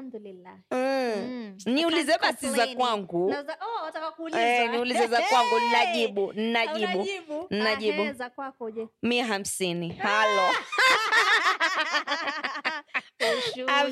alhamdulillah. Mm. Mm. niulize basi za kwangu. Za- oh, eh, niulize za kwangu. Najibu ninajibu najibu. Ah, za kwako je? Mia hamsini. Halo.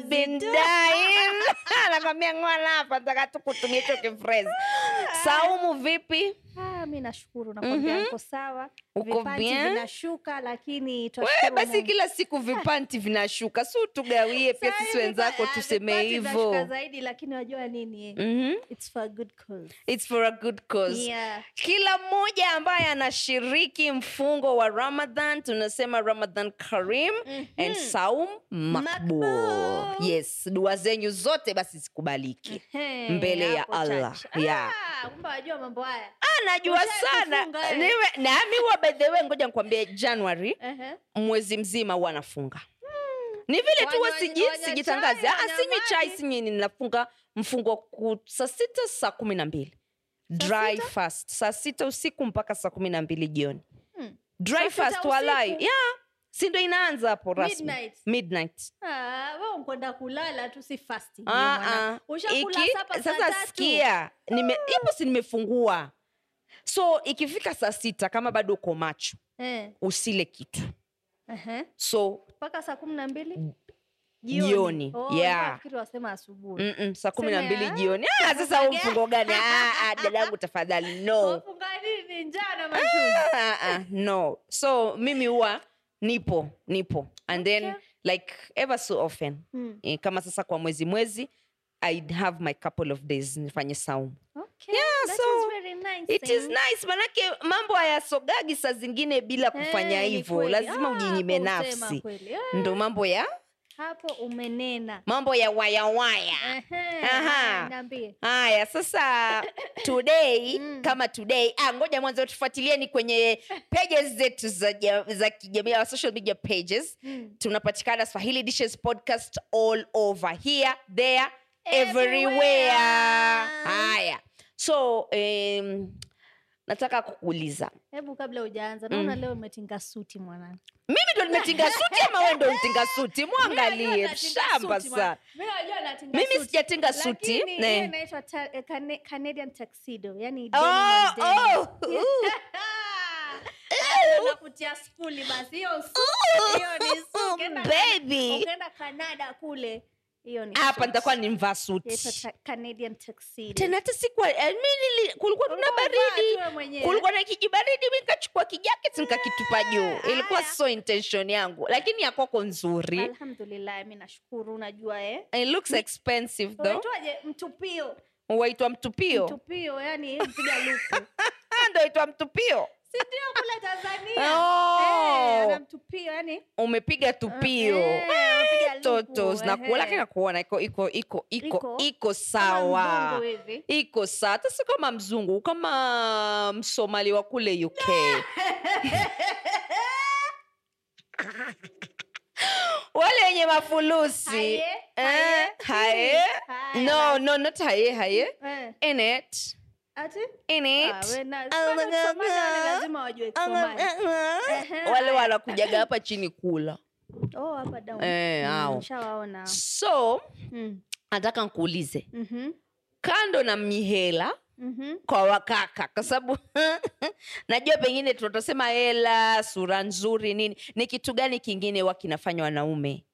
Been Ushuzi nakwambia ng'wana hapa ntaka tu kutumia hicho kifrezi. Saumu vipi? Ah, mi nashukuru. Nakwambia Mhm. uko sawa. Uko Vipanti vinashuka lakini wewe basi kila siku vipanti vinashuka. Si tugawie pia sisi wenzako ah, tuseme vipanti zaidi lakini wajua nini? Mm -hmm. It's for a good cause. It's for a good cause. Yeah. kila mmoja ambaye anashiriki mfungo wa ramadhan tunasema ramadhan karim and saum makbul. Yes dua zenyu zote basi zikubaliki. Mbele ya Allah. Yeah. Ah, wajua mambo haya. Ah, Ushawahi sana? Niwe- nami huwa bedhewe ngoja nikwambie januari uh-huh. mwezi mzima huwa nafunga. Ni vile tu sijitangazi. Ah, sinywi chai sinyini nafunga mfungo ku- saa sita saa kumi na mbili. Dry sita? fast saa sita usiku mpaka saa kumi na mbili jioni. Hmm. dry fast walai yeah. Si ndo inaanza hapo rasmi? Midnight. Ah, kulala tu si fasti Ah, sasa sikia nime ipo si nimefungua so ikifika saa sita kama bado uko macho Eh, usile kitu. Ehe. so mpaka saa kumi na mbili? Jioni, Oh, yeah. asubuhi. Mm-mm, saa kumi na mbili ah, jioni. Ah, sasa mfungo gani? Ah, ah, dadangu tafadhali no. Ah, ah, no. So mimi huwa nipo nipo. And then Okay. like ever so often Hmm. kama sasa kwa mwezi mwezi i'd have my couple of days nifanye saumu Okay, Yeah, that so is very nice, it is eh. nice manake mambo hayasogagi saa zingine bila kufanya hey, hivyo. lazima Ah, ujinyime nafsi. kweli. Eh, ndo mambo ya hapo umenena. mambo ya wayawaya haya, sasa today Mm. kama today ah, ngoja mwanzo tufuatilieni kwenye pages zetu za, za kijamii social media pages. Mm. tunapatikana swahili dishes podcast all over here there everywhere, Everywhere. haya so um, nataka kukuuliza. Hebu kabla ujaanza naona leo umetinga suti mwanangu. Mimi ndo nimetinga suti ama we ndo mtinga suti? Mwangalie shamba sana Mimi sijatinga suti, inaitwa ta- Cane- Canadian tuxedo yani Oh, denim on denim. oh, skuli basi hiyo hiyo ni baby. ukienda canada kule hapa nitakuwa nimvaa suti Inaitwa ta- tena hata sikuwa eh, tuna baridi. kulikuwa na kijibaridi mi nikachukua kijaketi nikakitupa juu. ilikuwa so intention yangu lakini ya kwako nzuri. Alhamdulillah mi nashukuru unajua eh. It looks expensive though. Mtupio. Waitwa mtupio? Mtupio yani mpiga luku. Ah, ndo waitwa mtupio si ndio kule tanzania. Oh. Eh, ana yani. Umepiga tupio. Eh, toto zinakuona lakini nakuona iko iko iko iko Iko? sawa. iko sawa. Hata si kama mzungu kama msomali wa kule uk wale wenye mafulusi. Haye, Eh, haye, haye. Haya, no no not haye haye. Eh, Ah, Somali wale wanakujaga hapa chini kula. Oh, hapa down. E, Mm, hao. nishawaona. so Mm, nataka nkuulize. Mhm, kando na mihela mhm. kwa wakaka kwa sababu najua pengine tutasema hela sura nzuri nini ni kitu gani kingine wa kinafanya wanaume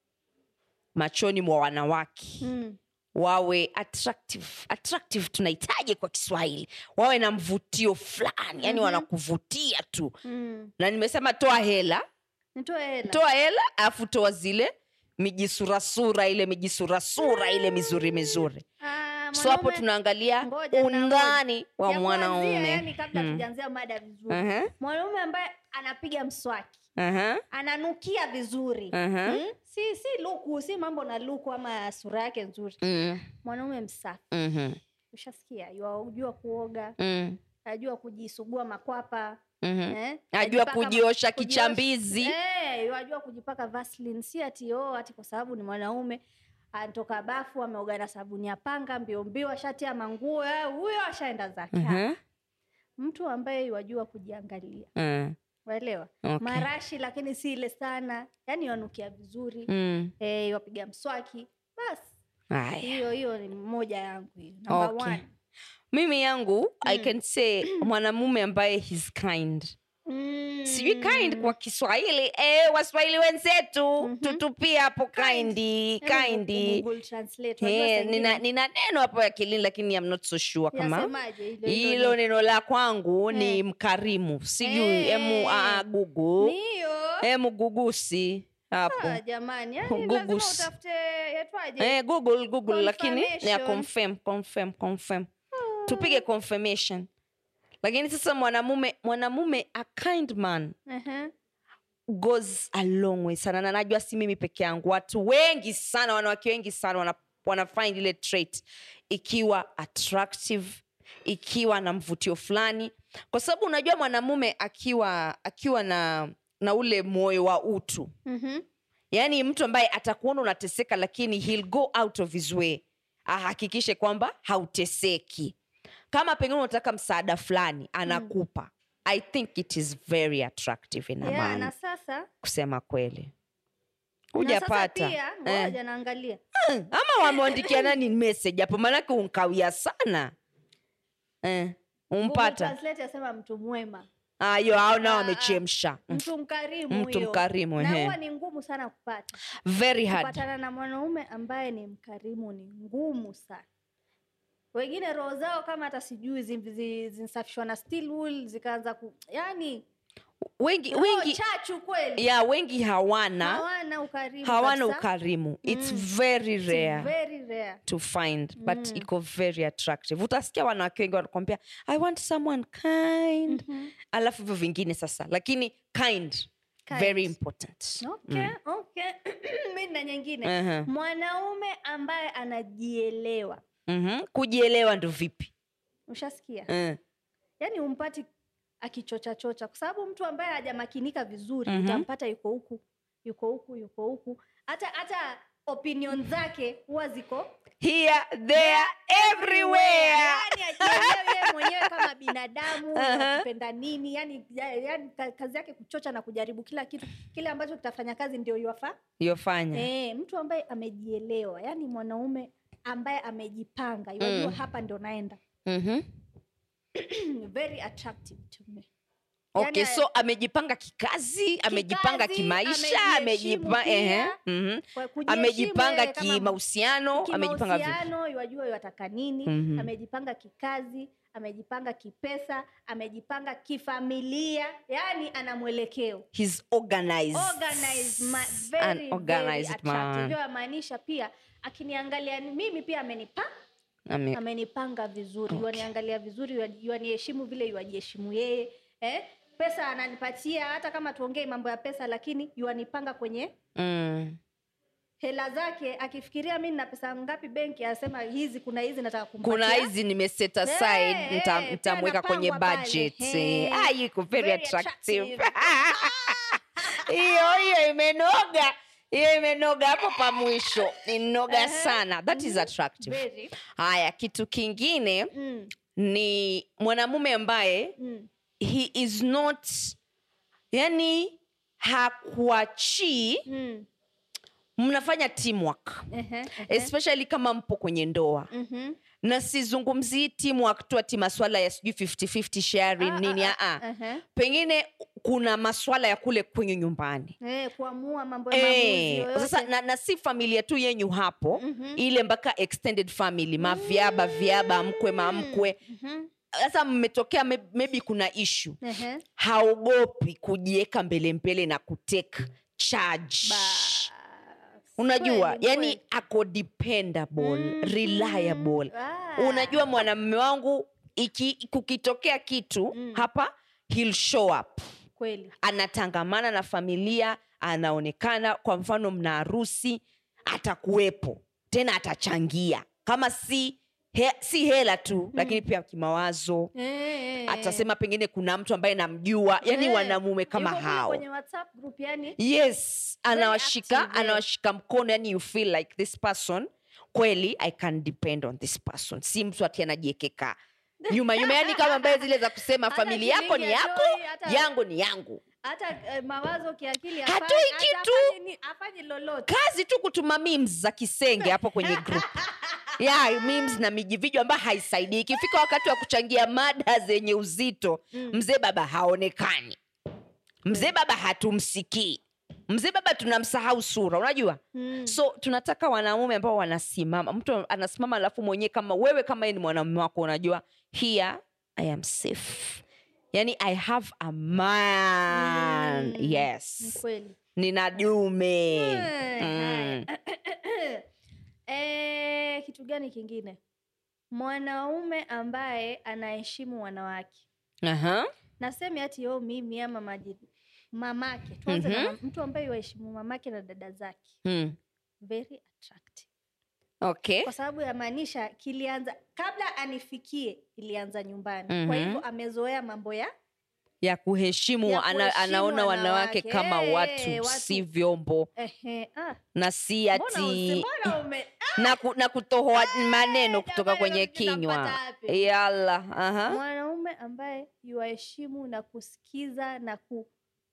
machoni mwa wanawake? Mm. Wawe attractive attractive tunahitaji kwa kiswahili. Wawe na mvutio fulani yani wanakuvutia tu. Mm. na nimesema toa hela. Hela. Toa hela alafu toa zile mijisurasura ile mijisurasura ile mizuri mizuri. Ah, so hapo tunaangalia undani wa mwanaume. yani kabla Mm. tujaanzia mada vizuri. Aha, mwanaume ambaye anapiga mswaki aha, ananukia vizuri. Aha. mm? Si si luku si mambo na luku ama sura yake nzuri. Mm, mwanaume msafi. Mhm, ushasikia yajua kuoga. Mm, ajua kujisugua makwapa. Mhm. eh? ajua kujiosha kichambizi Eh, ajua kujipaka Vaseline. Si ati oh, ati kwa sababu ni mwanaume. Antoka bafu ameoga na sabuni ya panga mbio mbio ashatia manguo eh, huyo ashaenda zake Mhm, mtu ambaye wajua kujiangalia. Mm. Waelewa Okay. marashi lakini si ile sana yani wanukia vizuri Mm. e, wapiga mswaki basi hiyo hiyo ni moja yangu hiyo Okay. one. mimi yangu i Mm. can say mwanamume ambaye he's kind Mm. sijui kind kwa kiswahili. Eh, waswahili wenzetu. Mhm. tutupia hapo kindi kindi wajua Eh, nina, nina neno hapo ya kilini lakini I'm not so sure kama hilo- neno la kwangu ni Eh. mkarimu. Sijui hey. emu aa, gugu. Ni emu gugusi hapo. Ah, jamani yani lazima utafute eh, google google lakini ya confirm confirm confirm confirm. Tupige confirmation lakini sasa mwanamume mwanamume a kind man Ehe. goes a long way sana. Na najua si mimi peke yangu. Watu wengi sana wanawake wengi sana wana, wana find ile trait. Ikiwa attractive ikiwa na mvutio fulani. Kwa sababu unajua mwanamume akiwa akiwa na na ule moyo wa utu. Mhm. yaani mtu ambaye atakuona unateseka lakini he'll go out of his way. Ahakikishe kwamba hauteseki kama pengine unataka msaada fulani anakupa. I think it is very attractive ina Yeah, man. na sasa kusema kweli. Hujapata. eh. naangalia. Hmm, ama wameandikia nani message hapo? Maanake unkawia sana. Eh, umpata yasema mtu mwema. Ayo au nao Ah, ah. wamechemsha. Mm, mtu mkarimu mtu mkarimu na huwa ni ngumu sana kupata. Very hard. Kupatana na mwanaume ambaye ni mkarimu ni ngumu sana wengine roho zao kama hata sijui zi- zi- zinsafishwa na steel wool zikaanza ku yani wengi wengi chachu kweli. ya wengi hawana hawana ukarimu hawana ukarimu. It's Mm. very It's very rare. to find but Mm. iko very attractive. Utasikia wanawake wengi wanakwambia i want someone kind. Mhm. alafu hivyo vingine sasa lakini kind, Kind. very important. Okay okay. Mi na nyingine. Aha. mwanaume ambaye anajielewa Mhm. kujielewa ndo vipi ushasikia mm. yaani umpati akichochachocha kwa sababu mtu ambaye hajamakinika vizuri Mhm. utampata yuko huku yuko huku yuko huku hata hata opinion zake huwa ziko here there everywhere yani mwenyewe kama binadamu anapenda uh-huh. nini yani, yani kazi yake kuchocha na kujaribu kila kitu kile ambacho kitafanya kazi ndio yuafa yofanya e, mtu ambaye amejielewa yani mwanaume ambaye amejipanga yajua Mm. hapa ndo naenda Mhm. very attractive to me okay Yani, so amejipanga kikazi amejipanga Kikazi, kimaisha amejipa, ehe, mhm. Kwa amejipanga kimahusiano amejipanga yajua yataka nini Mhm. amejipanga kikazi amejipanga kipesa amejipanga kifamilia yani ana mwelekeo He's organized. organized, ma, An organized very attractive. man. Hiyo pia akiniangalia mimi pia amenipa Ami... amenipanga vizuri Okay. yuaniangalia vizuri yuaniheshimu vile yuajiheshimu yeye eh? pesa ananipatia hata kama tuongee mambo ya pesa lakini yuanipanga kwenye Mm. hela zake akifikiria mi nina pesa ngapi benki asema hizi kuna hizi nataka kumpatia kuna hizi nimeset aside Eh, nita- eh, nitamweka kwenye budget Eh, Eh, ah, iko very very attractive attractive. hiyo hiyo imenoga hiyo imenoga hapo pa mwisho Ehe. sana that is Mhm. attractive Very. haya kitu kingine Mm, ni mwanamume ambaye mm, he is not yani hakuachii mm. mnafanya teamwork uh-huh. especially kama mpo kwenye ndoa Mhm. Na sizungumzii timu tu maswala ya sijui 50-50 sharing Ah, nini ah, ah, uh-huh. pengine kuna maswala ya kule kwenyu nyumbani Eh, kuamua mambo ya maamuzi Eh, sasa na, na si familia tu yenyu hapo Mhm. ile mpaka extended family mavyaba vyaba mkwe mamkwe Mhm. sasa mmetokea may- maybe kuna ishu uh-huh. haogopi kujiweka mbele mbele na kutake charge Bas. Unajua yani ako dependable Mhm. reliable wow. unajua mwanamume wangu iki, kukitokea kitu Mm. hapa he'll show up kweli anatangamana na familia anaonekana kwa mfano mna harusi atakuwepo tena atachangia kama si he, si hela tu lakini pia kimawazo. Eh, eh, eh. atasema pengine kuna mtu ambaye namjua yani hey. wanamume kama yuko hao. group yani? Yes anawashika active, eh. anawashika mkono yani you feel like this person. Kweli i can depend on this person. Si mtu ati anajiekeka. Nyuma nyuma yani kama ambaye zile za kusema familia yako ni yako yangu ni yangu hata eh, mawazo kiakili Hatoi kitu. afanye lolote. Kazi tu kutuma memes za kisenge hapo kwenye group. Ya memes na mijivijo ambayo haisaidii. Ikifika wakati wa kuchangia mada zenye uzito Mm. mzee baba haonekani. Mzee baba hatumsikii. Mzee baba tunamsahau sura unajua? Mm. so tunataka wanaume ambao wanasimama. Mtu anasimama alafu mwenyewe kama wewe kama ni mwanamume wako unajua here i am safe yani i have a man Mm. yes Ni kweli nina dume mm. Eh, kitu gani kingine mwanaume ambaye anaheshimu wanawake Aha. nasemi hati yo mimi ama maji mamake tuanze mm-hmm. na mtu ambaye waheshimu mamake na dada zake Mm. very attractive okay kwa sababu yamaanisha kilianza kabla anifikie ilianza nyumbani kwa Mhm. hivyo amezoea mambo ya ya kuheshimu, Ya ana, anaona wanawake wanawake. kama watu, watu. si vyombo ehe, ah, na si ati ume na, ku, na kutohoa maneno Eh, kutoka kwenye kinywa yala uh-huh. mwanaume ambaye yuwaheshimu na kusikiza na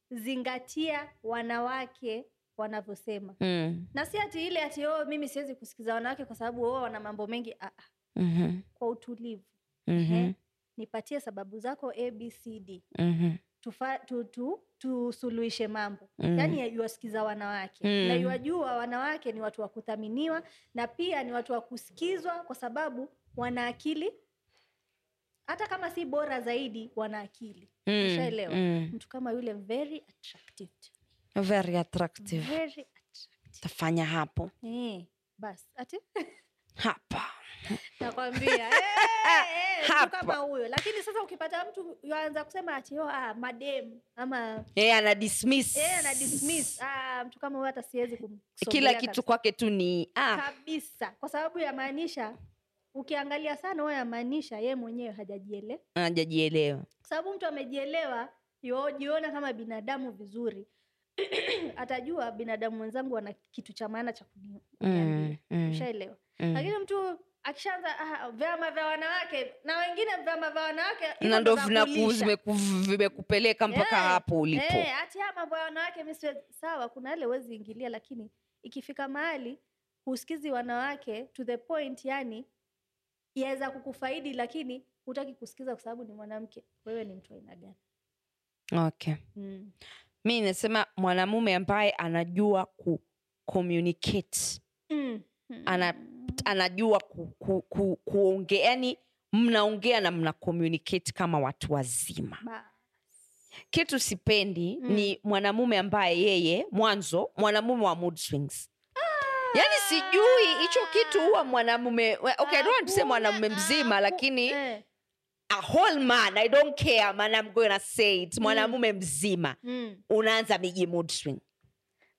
kuzingatia wanawake wanavyosema Mm. na si ati ile ati oh, mimi siwezi kusikiza wanawake kwa sababu oh, wana mambo mengi ah, ah, Mhm. kwa utulivu Mhm. Ehe. nipatie sababu zako abcd Mhm. tufa, tu, tu, tusuluhishe mambo Mm. yaani yuwasikiza wanawake Mm. na yuwajua wanawake ni watu wa kuthaminiwa na pia ni watu wa kusikizwa kwa sababu wana akili hata kama si bora zaidi wana akili Mm. Ushaelewa? Mm. mtu kama yule very attractive very attractive. Very attractive. Tafanya hapo. Eh, bas ati? Hapa. Nakwambia eh, eh, kama huyo. Lakini sasa ukipata mtu anza kusema ati yo, ah, madem ama yeye ana dismiss. Eh, ana dismiss. Ah, mtu kama huyo hata siwezi kila kitu kwake tu ni ah, kabisa. Kwa sababu yamaanisha ukiangalia sana huyo yamaanisha ye mwenyewe hajajielewa hajajielewa. Kwa sababu mtu amejielewa yojiona kama binadamu vizuri atajua binadamu mwenzangu ana kitu cha maana cha kuni- kuniambia. Mm, mm, ushaelewa? Mm. lakini mtu akishaanza ah, vyama vya wanawake na wengine vyama vya wanawake na ndo vimekupeleka mpaka yeah, hapo ulipo. Eh, mambo ya wanawake mi sawa kuna yale huwezi ingilia lakini ikifika mahali husikizi wanawake to the point yani yaweza kukufaidi lakini hutaki kusikiza kwa sababu ni mwanamke. Wewe ni mtu aina gani? Okay. Mm. Mi nasema mwanamume ambaye anajua ku communicate. Mm. Ana- anajua ku, ku, ku, kuongea yani mnaongea na mna communicate kama watu wazima. Ba- kitu sipendi Mm. ni mwanamume ambaye yeye mwanzo mwanamume wa mood swings. Yani sijui hicho kitu huwa mwanamume okay, ah, mwanamume mzima ah, lakini eh, a whole man i don't care man i'm gonna say it. Mwanamume mzima. Mm. unaanza miji mood swing.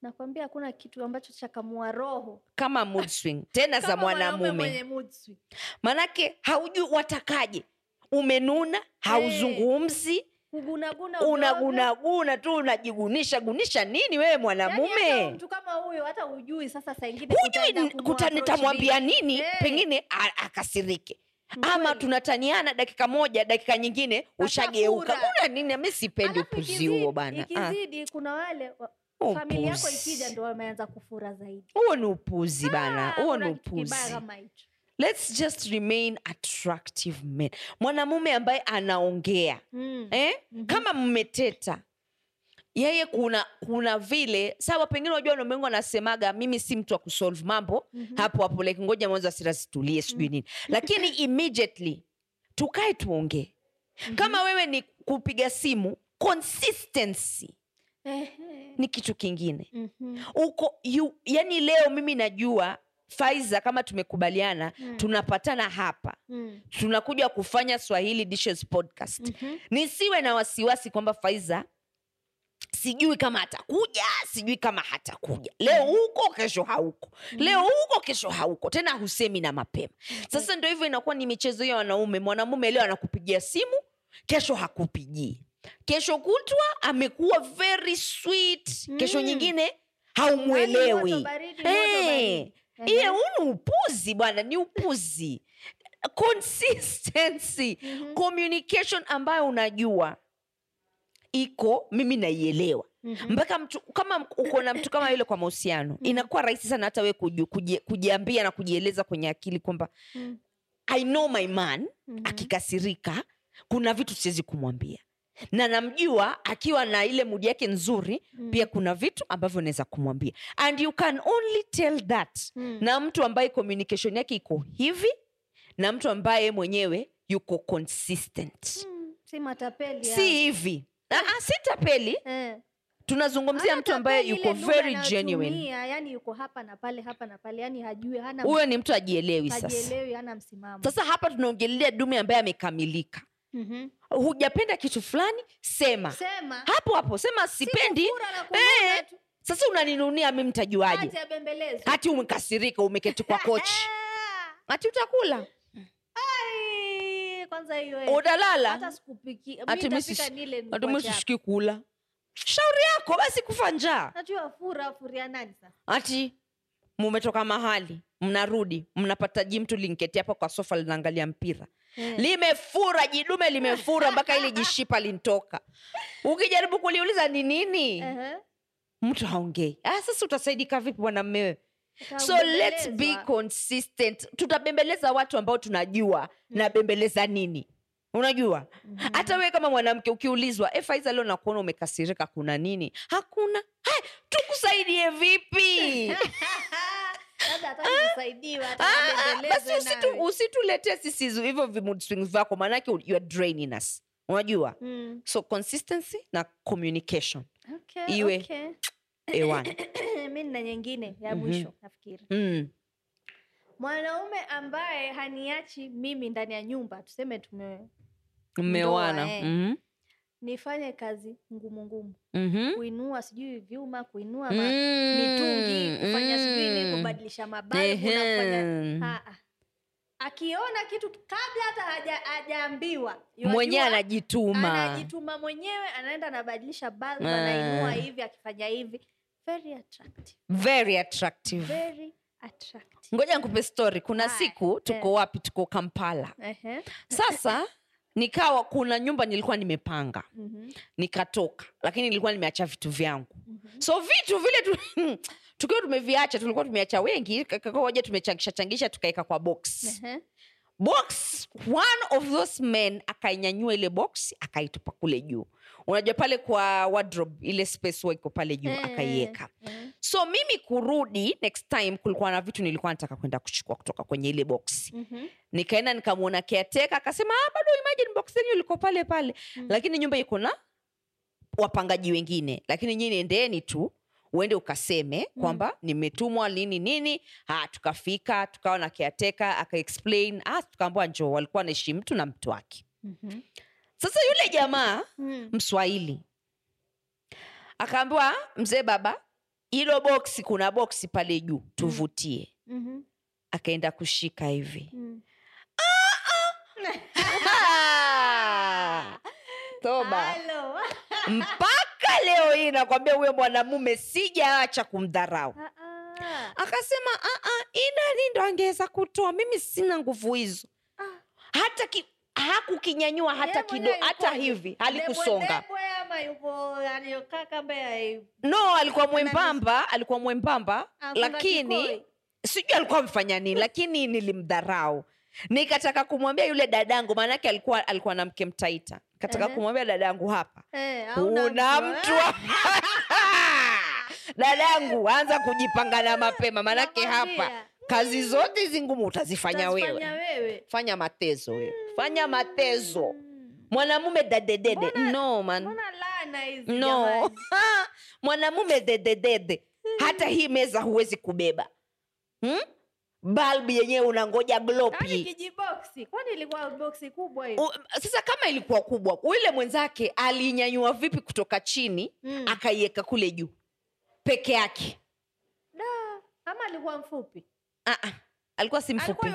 Nakwambia hakuna kitu ambacho chakamua roho. Kama mood swing. Tena za mwanamume. manake haujui watakaje. Umenuna hauzungumzi. Kugunaguna ovyo ovyo. unagunaguna tu unajigunisha gunisha nini wewe mwanamume? Mtu kama huyo hata hujui sasa kuta- nitamwambia nini? Hey. pengine akasirike ama tunataniana dakika moja dakika nyingine ushageuka. una nini? Mi sipendi upuzi huo bana. Ah, kuna wale wa- huo familia yako ikija ndo wameanza kufura zaidi. Huo ni upuzi bana. Ah, huo ni upuzi. let's just remain attractive men. Mwanamume ambaye anaongea Mm. eh? Mhm. kama mmeteta yeye kuna kuna vile sawa pengine unajua wanaume anasemaga mimi si mtu wa kusolve mambo Mhm. hapo hapo like ngoja mwanzo asira zitulie sijui nini lakini immediately tukae tuongee kama wewe ni kupiga simu consistency ni kitu kingine Mhm. uko you, yani leo mimi najua faiza kama tumekubaliana Mm. tunapatana hapa Mm. tunakuja kufanya swahili dishes podcast Mhm. nisiwe na wasiwasi kwamba faiza sijui kama atakuja sijui kama hatakuja. Leo huko kesho hauko. Leo huko kesho hauko. Tena husemi na mapema. Sasa ndo hivyo inakuwa ni michezo ya wanaume. Mwanamume leo anakupigia simu kesho hakupigii kesho kutwa amekuwa very sweet. Kesho Mm. nyingine haumwelewi baridi. iye unu ni upuzi bwana ni upuzi. Consistency. Mhm. communication ambayo unajua iko mimi naielewa Mhm. mpaka mtu kama uko na mtu kama yule kwa mahusiano inakuwa rahisi sana hata we kuji, kuji, kujiambia na kujieleza kwenye akili kwamba Mm. i know my man Mhm. akikasirika kuna vitu siwezi kumwambia na namjua akiwa na ile mudi yake nzuri Mm. pia kuna vitu ambavyo naweza kumwambia and you can only tell that Mm. na mtu ambaye communication yake iko hivi na mtu ambaye mwenyewe yuko consistent Mm. si matapeli si hivi Ah, ah, si tapeli Eh. tunazungumzia mtu ambaye yuko very genuine. yani yuko hapa na pale hapa na pale yani hajui hana huyo ni mtu ajielewi sasa. hana msimamo. Sasa hapa tunaongelea dume ambaye amekamilika. Mhm. hujapenda kitu fulani sema. Sema. Hapo hapo sema sipendi. Eh, sasa unaninunia mi mtajuaje Ati hati umekasirika umeketi kwa kochi. Hati utakula ai, kwanza hiyo eh. udalala hata sikupiki Ati mi nitapika sis- nile hapa. sishiki kula. Shauri yako basi kufa njaa. Najua fura furia nani sasa? Ati mumetoka mahali mnarudi mnapata jimtu linketi hapo kwa sofa linaangalia mpira. Yeah. limefura jidume limefura mpaka ili jishipa lintoka ukijaribu kuliuliza ni nini? Ehe. mtu haongei. Ah, sasa utasaidika vipi bwana wewe so let's be consistent. Tutabembeleza watu ambao tunajua mm. nabembeleza nini? Unajua? Hata wewe kama mwanamke ukiulizwa e faiza leo nakuona umekasirika kuna nini? Hakuna. Hai, tukusaidie vipi? Ah, ah, basi usitu, usituletee sisi hivyo swings vyako maanake you are draining us. Unajua? Mm. so consistency na communication. Okay, Iwe. okay. ewan mi na nyingine ya Mhm. mwisho nafikiri mm. mwanaume ambaye haniachi mimi ndani ya nyumba tuseme tume mmeoana eh. mm -hmm. nifanye kazi ngumu ngumu Mhm. kuinua sijui vyuma kuinua ma, Mm, mitungi kufanya mm -hmm. sijui kubadilisha mabalbu na kufanya Ehem. Ah, ah. akiona kitu kabla hata hajaambiwa mwenyewe anajituma anajituma mwenyewe anaenda anabadilisha balbu Ah. anainua hivi akifanya hivi very attractive very attractive very attractive ngoja nikupe story kuna siku tuko eh. wapi tuko kampala Ehe. sasa nikawa kuna nyumba nilikuwa nimepanga Mhm. nikatoka lakini nilikuwa nimeacha vitu vyangu Mhm. so vitu vile tu, tukiwa tumeviacha tulikuwa tumeacha wengi kakoja tumechangisha changisha tukaweka kwa box Ehe. box one of those men akainyanyua ile box akaitupa kule juu unajua pale kwa wardrobe ile space huwa iko pale juu mm. akaiweka mm. so mimi kurudi next time kulikuwa na vitu nilikuwa nataka kwenda kuchukua kutoka kwenye ile box Mhm. nikaenda nikamwona kiateka akasema ah, bado imagine box yenyu liko pale pale Mm. lakini nyumba iko na wapangaji wengine lakini nyinyi endeni tu uende ukaseme kwamba nimetumwa lini nini ha, tukafika tukawa na kiateka akaexplain ah, tukaambua njoo walikuwa naishi mtu na mtu wake Mhm. Sasa yule jamaa Mm. mswahili akaambiwa mzee baba hilo boksi kuna boksi pale juu tuvutie Mhm. akaenda kushika hivi Mm. toba mpaka leo hii nakwambia huyo mwanamume sijaacha kumdharau ah. akasema "Ah, ah, ndo angeweza kutoa mimi sina nguvu hizo Ah. hata ki, hakukinyanyua hata kido hata hivi halikusonga. No alikuwa mwembamba alikuwa mwembamba lakini sijui alikuwa amefanya nini lakini nilimdharau. Nikataka kumwambia yule dadangu maanake alikuwa alikuwa na mke mtaita. Kataka Ehe. kumwambia dadangu hapa Eh, hauna una mtu, eh? dadangu anza kujipanga na mapema maanake hapa kazi zote hizi ngumu Utazifanya wewe. wewe. Fanya matezo wewe fanya matezo mwanamume dadedede no man. hizi no. mwanamume dededede. Hata hii meza huwezi kubeba. Hmm? balbu yenyewe unangoja Yaani glopi U- sasa kama ilikuwa kubwa yule mwenzake alinyanyua vipi kutoka chini Mm. akaiweka kule juu. Peke yake. Da, ama alikuwa mfupi? Ah, alikuwa si mfupi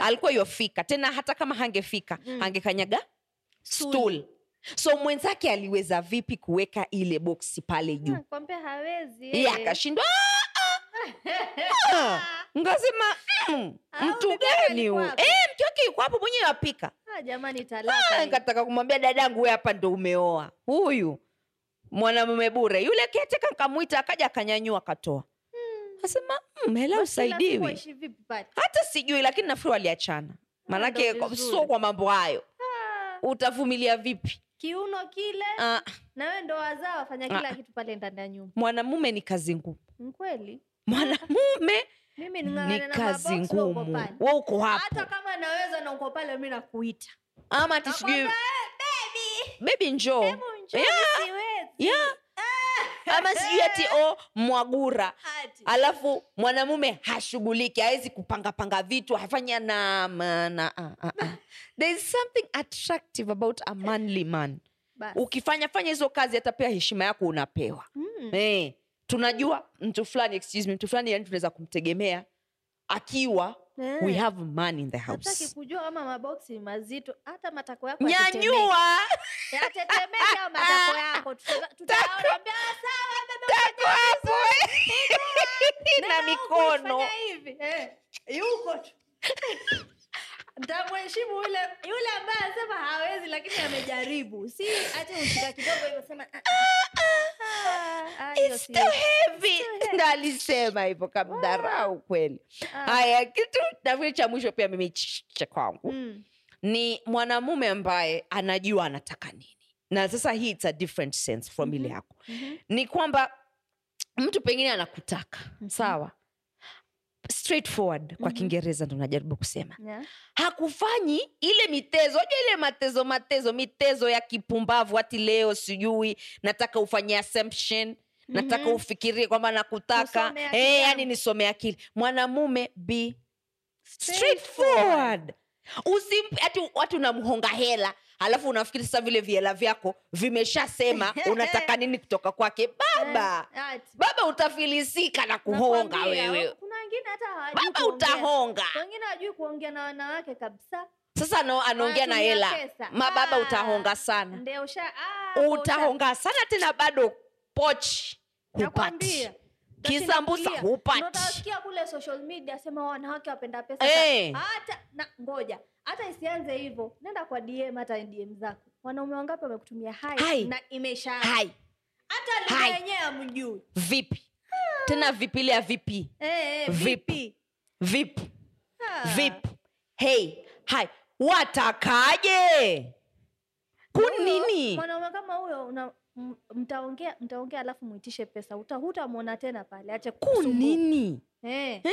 alikuwa yofika tena hata kama hangefika Mm. angekanyaga Stool. stool. So mwenzake aliweza vipi kuweka ile boksi pale juu? hawezi yeye eh. akashindwa "Ah, ah." ngasema mm, Ah, mtu gani huu. Eh, mke wake yuko hapo mwenyewe apika. Ah, nikataka kumwambia dadangu we hapa ndo umeoa. Huyu mwanamume bure. Yule keteka nkamwita akaja akanyanyua akatoa asema mm, hela kila usaidiwi hata sijui lakini nafuri waliachana kwa- sio kwa mambo hayo. Ah, utavumilia vipi? Kiuno kile. Ah, na wewe ndo wazaa wafanya Ah. kitu pale ndani ya nyumba. mwanamume ni kazi ngumu. Kweli? mwanamume ni kazi ngumu. we uko Hata hapo kama naweza na uko pale mi nakuita. ama ati sijui Nakwambia, "Eh, baby, bebi njoo. Yeah. yeah. Ama sijui ati o mwagura. Ati. alafu mwanamume hashughuliki hawezi kupangapanga vitu hafanya na, na there is something attractive about a manly man. Bas. ukifanya fanya hizo kazi atapea heshima yako unapewa. Mm. hey, tunajua mtu fulani excuse me, mtu fulani yani tunaweza kumtegemea. Akiwa Eh. we have man in the house. kujua kama maboksi mazito hata matako yako nyanyua! Yatetemeke matako yako? Tuta- "Sawa, bebe, hapo. Na mikono. hivi." Eh, yuko tu ntamheshimu yule yule ambaye anasema hawezi lakini amejaribu. Si ati ushika kidogo hivyo sema "Ah, ah, ah, hiyo It's si- too heavy. It's too heavy. ndo alisema hivyo kamdharau kweli. Ah, haya kitu nafikiri cha mwisho pia mimi ch- cha kwangu. Mm, ni mwanamume ambaye anajua anataka nini. Na sasa hii it's a different sense from ile yako yako. Mhm, ni kwamba mtu pengine anakutaka sawa straightforward kwa Mhm. kiingereza ndo najaribu kusema yeah. hakufanyi ile mitezo aja ile matezo matezo mitezo ya kipumbavu hati leo sijui nataka ufanye assumption nataka Mhm. ufikirie kwamba nakutaka hey, yani nisome akili mwanamume be Straightforward. watu unamhonga hela alafu unafikiri sasa vile viela vyako vimeshasema unataka nini kutoka kwake? Baba! Eh, baba utafilisika na kuhonga wewebaba wewe. baba utahonga. Wengine hawajui kuongea na wanawake kabisa. Sasa anaongea na hela. mababa Ah, utahonga sana. Ndeusha, aa, ah, utahonga sana tena bado. Pochi hupati. Nakwambia. Kisambusa Utashinda hupati kulia. Na utasikia kule social media sema wanawake wapenda pesa Eh. hata na ngoja. Hata isianze hivyo nenda kwa dm hata dm zako. Wanaume wangapi wamekutumia hai na imesha? Hai. Hata Hai. yenyewe amjui vipi? Tena vipi ile ya vipi? Eh, eh, Vipi. vipi vipi Ah. vipi hey hai. Watakaje kunini mwanaume kama huyo una mtaongea mtaongea alafu muitishe pesa hutamwona tena pale ache kunini eh. Eh?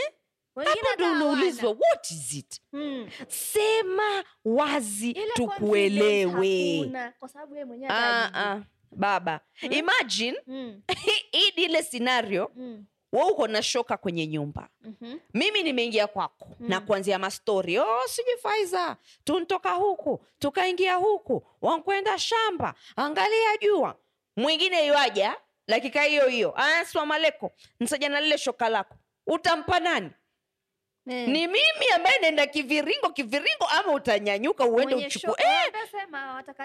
Hapo ndo unaulizwa what is it Hmm. sema wazi tukuelewe kwa sababu yeye mwenyewe ah, ah. baba Hmm? imagine hmm. hii ile scenario hmm. we uko na shoka kwenye nyumba mhm. mimi nimeingia kwako Mm. na kuanzia mastori oh, sijui faiza tuntoka huku tukaingia huku wankwenda shamba angalia jua mwingine yuaja dakika hiyo hiyo. Asalamu aleko nsaja na lile shoka lako. Utampa nani? Mm. ni mimi ambaye naenda kiviringo kiviringo ama utanyanyuka uende uchukue. eh,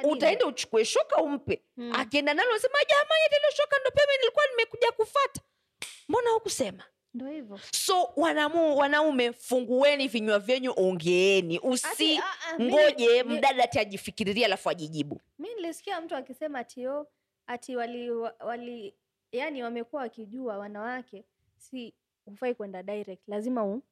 utaenda uchukue shoka umpe. Mm. akienda nalo nasema jamani shoka ndo peme nilikuwa nimekuja kufata. Mbona hukusema? Hivyo. so wanamu, wanaume fungueni vinywa vyenyu ongeeni. Usi Ati, ah, ah, mdada ti ajifikiriria alafu ajijibu. Mi nilisikia mtu akisema ati o ati wali, wali yani wamekuwa wakijua wanawake si hufai kwenda direct lazima u,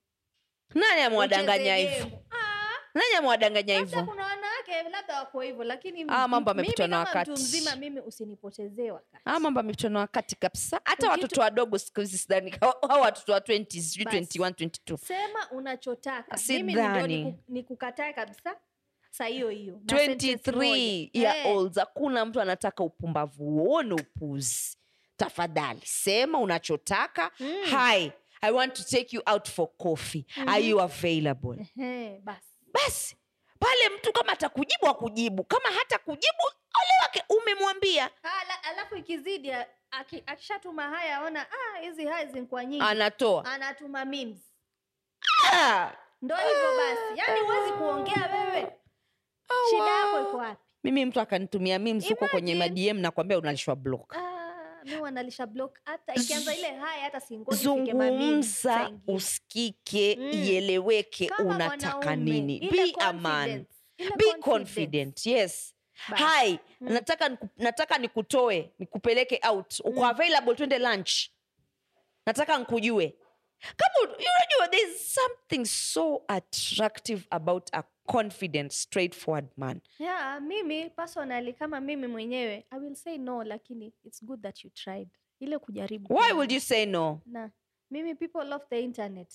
nani amewadanganya hivyo. Ah, nani amewadanganya hivyo? kuna wanawake labda wako hivyo lakini Ah, mambo mimi na wakati. mtu mzima mimi usinipotezee wakati. Ah, mambo amepitwa na wakati kabisa. Hata watoto wadogo siku hizi sidhani hao watoto wa 20 sijui Basi. 21 22 sema unachotaka. Mimi ndio nikukatae kabisa saa hiyo hiyo. 23 year Eh, olds hakuna mtu anataka upumbavu uone upuzi. Tafadhali sema unachotaka. Mm. hi i want to take you out for coffee. Are Mhm. you available? Ehe, basi basi pale mtu kama atakujibu akujibu. Kama hata kujibu ole wake umemwambia. Ala- alafu ikizidi akishatuma haya aona "Ah, hizi haya zinakuwa nyingi. Anatoa. Anatuma memes. Ah, ndo hivyo basi. Yaani huwezi kuongea wewe shida yako iko wapi? Mimi mtu akanitumia memes huko kwenye madm nakwambia unalishwa block. Ah, mi wanalisha block. Hata ikianza ile haya hata singoji ifike ma memes. Zungumza usikike Mm. ieleweke Kama unataka nini. be a man. be confident yes. Hi nataka niku- nataka nikutoe nikupeleke out. Uko available twende lunch. Nataka nikujue. kama unajua there's something so attractive about a confident straightforward man. Yeah mimi personally kama mimi mwenyewe i will say no lakini it's good that you tried. Ile kujaribu why would you say no? Na mimi people love the internet.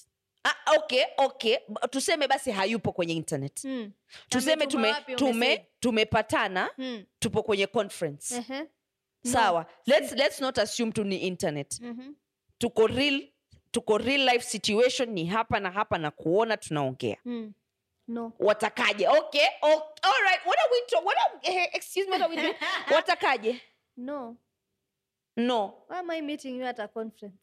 Ah, okay okay. Tuseme basi hayupo kwenye internet. Mm. tuseme tume, tume, tumepatana Mm. tupo kwenye conference. Uh-huh. sawa. Let's, let's not assume tu ni internet. Mhm. tuko real tuko real life situation ni hapa na hapa na kuona tunaongea. Mm. No. Watakaje? Okay, okay. all right. What are we to, what are, eh, excuse me what are we doing? Watakaje? No. No. Why am i meeting you at a conference?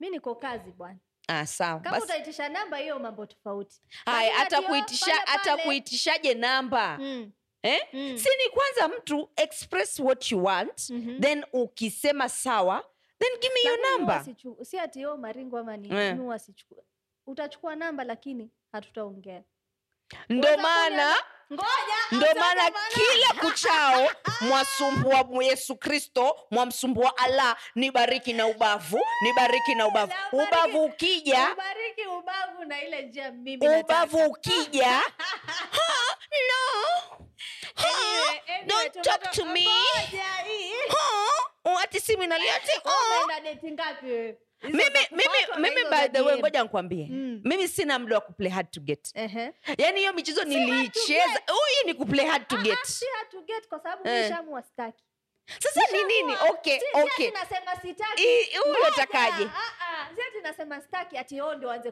Mi niko kazi bwana. Ah, sawa. Kama utaitisha namba hiyo mambo tofauti. Haya hata oh, kuitisha hata kuitishaje namba? Mm. eh? Mm. si ni kwanza mtu express what you want Mhm. then ukisema sawa then give me your number. si ati yo maringo ama ni yeah. mi utachukua namba lakini hatutaongea ndo maana ndo maana kila kuchao mwasumbua yesu kristo mwamsumbua allah nibariki na ubavu nibariki na ubavu. Ubavu ukija ubavu ukija "Ha, no. Anyway, anyway, don't talk to me. ngoja hii. Ha, ati simu inalia. Ngapi wewe? Mimi mimi mimi by the way ngoja nkwambie Mm. mimi sina muda wa kuplay hard to get Ehe. yaani hiyo michezo niliicheza huyu ni kuplay hard to get, ah, get si hard to get kwa sababu uh-huh. Sasa ni nini? Okay okay ati nasema sitaki. I- huyu Ngoja, atakaje ah, ah, staki ati o ndio anze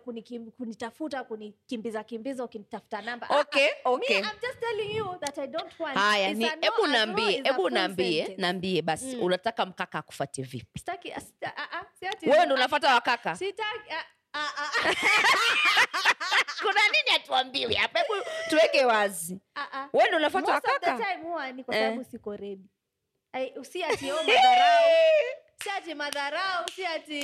kunitafuta kunikimbiza kimbiza ukinitafuta namba. Ah, okay okay Me, I'm just telling you that I don't want. haya ni hebu a naambie hebu naambie naambie basi. Mm. unataka mkaka akufate vipi? Wewe ndo unafata wakaka? sitaki, ah, kuna nini atuambiwi hapa hebu tuweke wazi. Wewe ndo unafata wakaka? ni kwa Eh. siko ready. Ai, si ati madharau. Si ati madharau si ati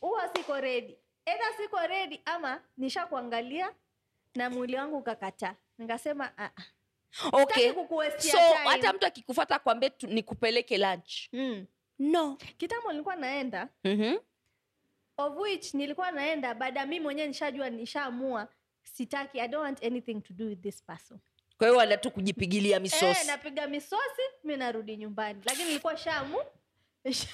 huwa siko redi edha siko redi ama nishakuangalia na mwili wangu ukakataa nikasema "Ah, ah, okay. so time." hata mtu akikufata kwambie nikupeleke lunch. Mm. no. Kitambo nilikuwa naenda mm-hmm. of which nilikuwa naenda baada mi mwenyewe nishajua nishaamua sitaki i don't want anything to do with this person kwa hiyo wala tu kujipigilia misosi. e, napiga misosi mi narudi nyumbani. Lakini nilikuwa shamu. Anyway,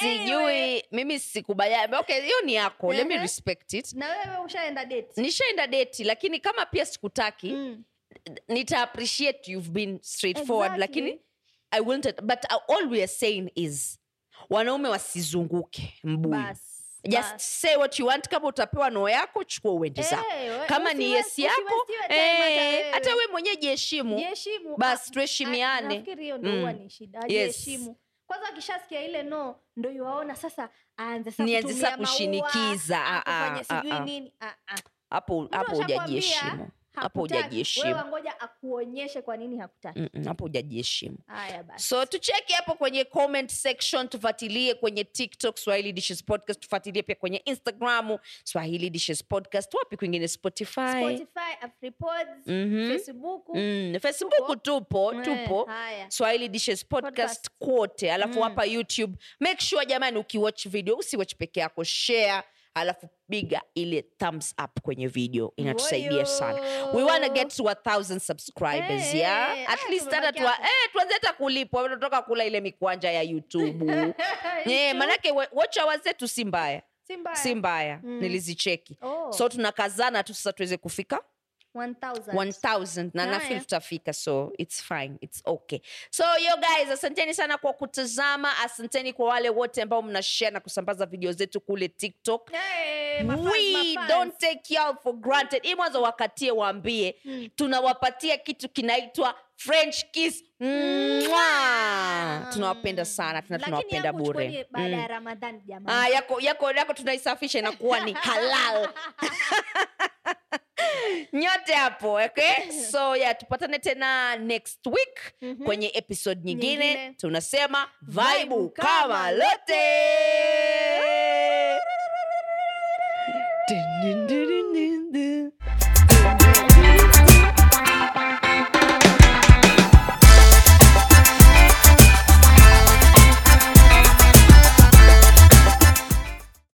anyway. sijui mimi sikubaliani okay hiyo ni yako. Let me Ehe. respect it. Na wewe ushaenda deti nishaenda deti lakini kama pia sikutaki Mm. nita appreciate you've been straightforward Exactly. lakini i wanted but all we are saying is wanaume wasizunguke mbuyu. Bas, just bas. say what you want kama utapewa noo yako chukua uende zako hey, kama ni yesi yes yako hata eh, we mwenyewe jiheshimu basi Bas, Ah, tuheshimiane. ah, Mm. jiheshimu kwanza akishasikia ile no ndo yuwaona sasa aanze sa kushinikiza. Ah, ah, ah, ah. Ah, ah. hapo hapo hujajiheshimu hapo hujajiheshimu. wewe ngoja akuonyeshe kwa nini hakutaki. Mm-mm, hapo hujajiheshimu. Haya basi. So tucheki hapo kwenye comment section tufuatilie kwenye tiktok swahili dishes podcast tufuatilie pia kwenye instagram swahili dishes podcast. Wapi kwingine? Spotify, spotify afripods Mhm. facebook. Mm, facebook tupo tupo, tupo. haya. Swahili dishes podcast, Podcast. kwote. Alafu Mm. hapa youtube. Make sure jamani ukiwatch video usiwatch peke yako share alafu piga ile thumbs up kwenye video. Inatusaidia sana. We wanna get to a thousand subscribers hey, yeah? hey, at hey, least hata tuwa, eh, tuanze hata kulipwa. Tunatoka kula ile mikwanja ya youtube. Yeah, manake watch hours zetu si mbaya. Si mbaya. Si mbaya. Mm. nilizicheki. Oh, so tunakazana tu sasa tuweze kufika 1000. 1000 na Haya. nafil tutafika so its fine. Its okay. So yo guys asanteni sana kwa kutazama asanteni kwa wale wote ambao mna share na kusambaza video zetu kule tiktok. Hey, we don't take y'all for granted. Hii mwanzo wakatie waambie. Mm. tunawapatia kitu kinaitwa french kiss. Mwah! tunawapenda sana tena tunawapenda bure. baada Mm. ya ramadhani jamani. Ah, yako yako yako tunaisafisha inakuwa ni halal nyote hapo okay so yeah tupatane tena next week Mhm. kwenye episode nyingine, Nyingine. tunasema vaibu kama kama lote Dun, dun, dun, dun, dun.